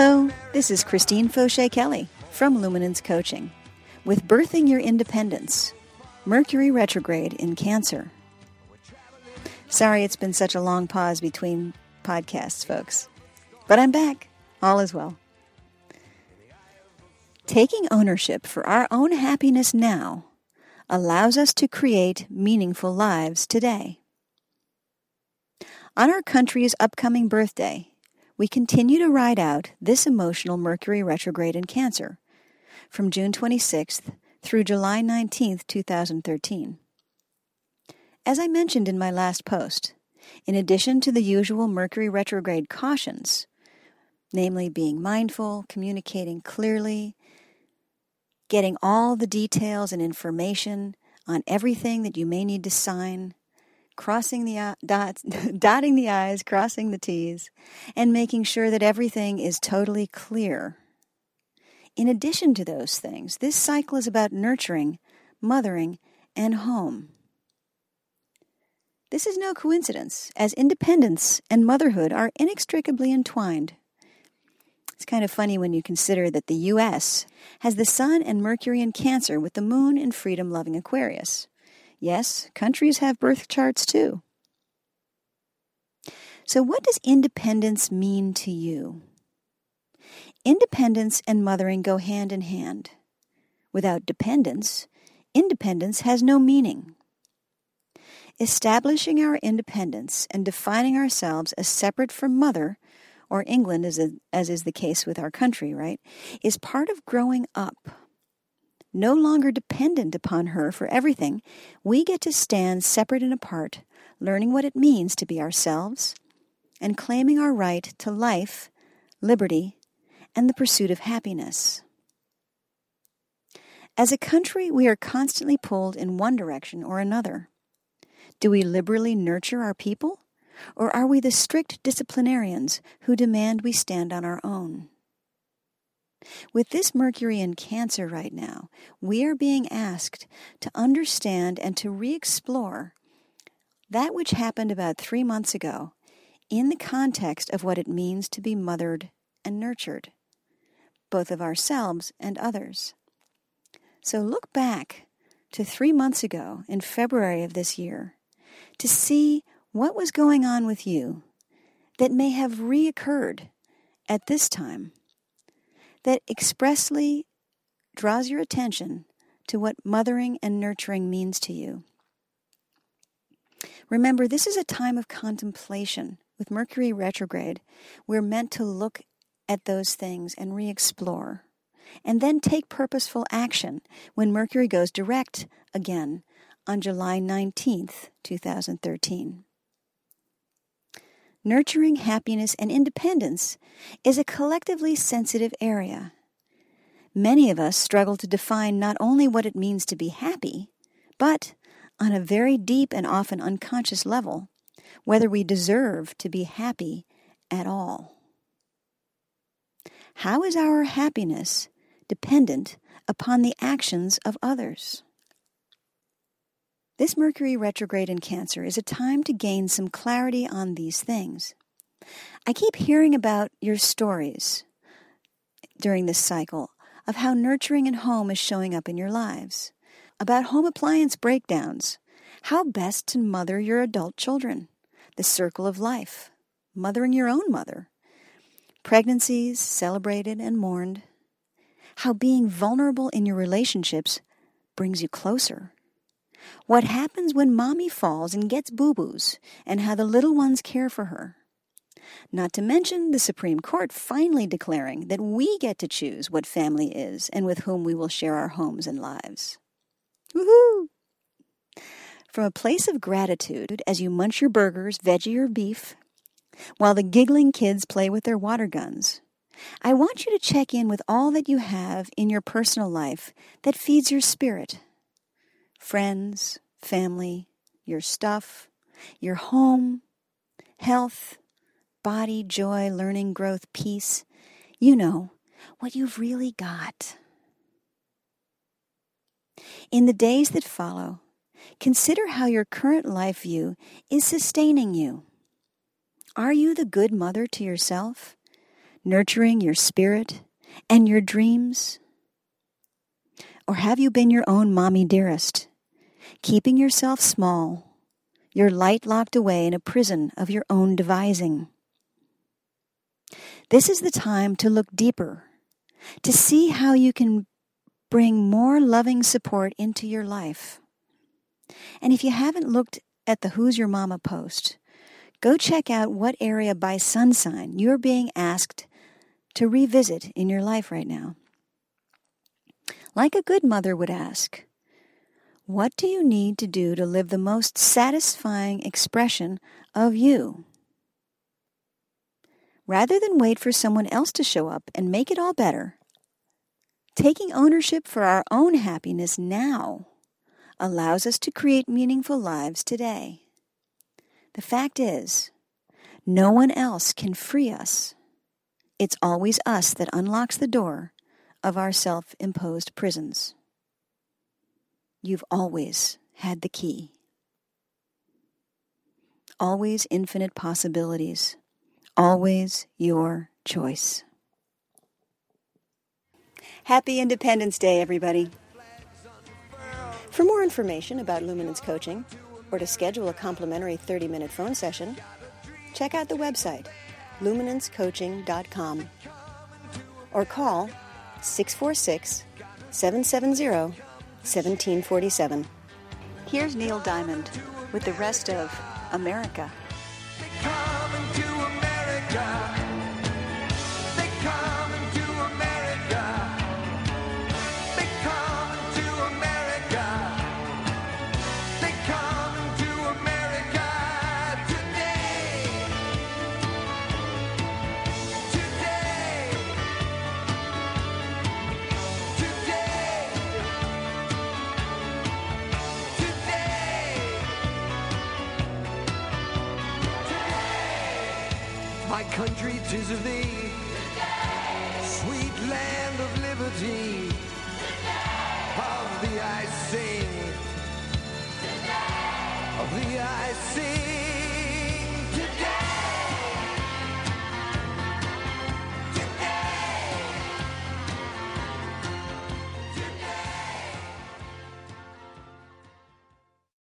Hello, this is Christine Fauché Kelly from Luminance Coaching with Birthing Your Independence, Mercury retrograde in Cancer. Sorry it's been such a long pause between podcasts, folks, but I'm back. All is well. Taking ownership for our own happiness now allows us to create meaningful lives today. On our country's upcoming birthday, we continue to ride out this emotional Mercury retrograde in Cancer from June 26th through July 19th, 2013. As I mentioned in my last post, in addition to the usual Mercury retrograde cautions, namely being mindful, communicating clearly, getting all the details and information on everything that you may need to sign, crossing the dots, dotting the i's, crossing the t's, and making sure that everything is totally clear. In addition to those things, this cycle is about nurturing, mothering, and home. This is no coincidence, as independence and motherhood are inextricably entwined. It's kind of funny when you consider that the U.S. has the Sun and Mercury in Cancer with the Moon in freedom loving Aquarius. Yes, countries have birth charts too. So, what does independence mean to you? Independence and mothering go hand in hand. Without dependence, independence has no meaning. Establishing our independence and defining ourselves as separate from mother, or England, as, a, as is the case with our country, right, is part of growing up. No longer dependent upon her for everything, we get to stand separate and apart, learning what it means to be ourselves and claiming our right to life, liberty, and the pursuit of happiness. As a country, we are constantly pulled in one direction or another. Do we liberally nurture our people? Or are we the strict disciplinarians who demand we stand on our own? With this Mercury in Cancer right now, we are being asked to understand and to re explore that which happened about three months ago in the context of what it means to be mothered and nurtured, both of ourselves and others. So look back to three months ago in February of this year to see what was going on with you that may have reoccurred at this time that expressly draws your attention to what mothering and nurturing means to you. Remember, this is a time of contemplation. With Mercury retrograde, we're meant to look at those things and re explore, and then take purposeful action when Mercury goes direct again on July 19th, 2013. Nurturing happiness and independence is a collectively sensitive area. Many of us struggle to define not only what it means to be happy, but, on a very deep and often unconscious level, whether we deserve to be happy at all. How is our happiness dependent upon the actions of others? This Mercury retrograde in Cancer is a time to gain some clarity on these things. I keep hearing about your stories during this cycle of how nurturing and home is showing up in your lives, about home appliance breakdowns, how best to mother your adult children, the circle of life, mothering your own mother, pregnancies celebrated and mourned, how being vulnerable in your relationships brings you closer what happens when mommy falls and gets boo boos, and how the little ones care for her. Not to mention the Supreme Court finally declaring that we get to choose what family is and with whom we will share our homes and lives. Woohoo! From a place of gratitude as you munch your burgers, veggie or beef, while the giggling kids play with their water guns, I want you to check in with all that you have in your personal life that feeds your spirit friends, family, your stuff, your home, health, body, joy, learning, growth, peace. You know what you've really got. In the days that follow, consider how your current life view is sustaining you. Are you the good mother to yourself, nurturing your spirit and your dreams? Or have you been your own mommy dearest, keeping yourself small, your light locked away in a prison of your own devising? This is the time to look deeper, to see how you can bring more loving support into your life. And if you haven't looked at the Who's Your Mama post, go check out what area by sun sign you're being asked to revisit in your life right now. Like a good mother would ask, what do you need to do to live the most satisfying expression of you? Rather than wait for someone else to show up and make it all better, taking ownership for our own happiness now allows us to create meaningful lives today. The fact is, no one else can free us. It's always us that unlocks the door of our self imposed prisons. You've always had the key. Always infinite possibilities. Always your choice. Happy Independence Day, everybody. For more information about Luminance Coaching or to schedule a complimentary 30 minute phone session, check out the website luminancecoaching.com or call 646 770 1747. Here's Neil Diamond with the rest of America. My country, tis of thee. Sweet land of liberty. Of thee I sing. Of thee I sing.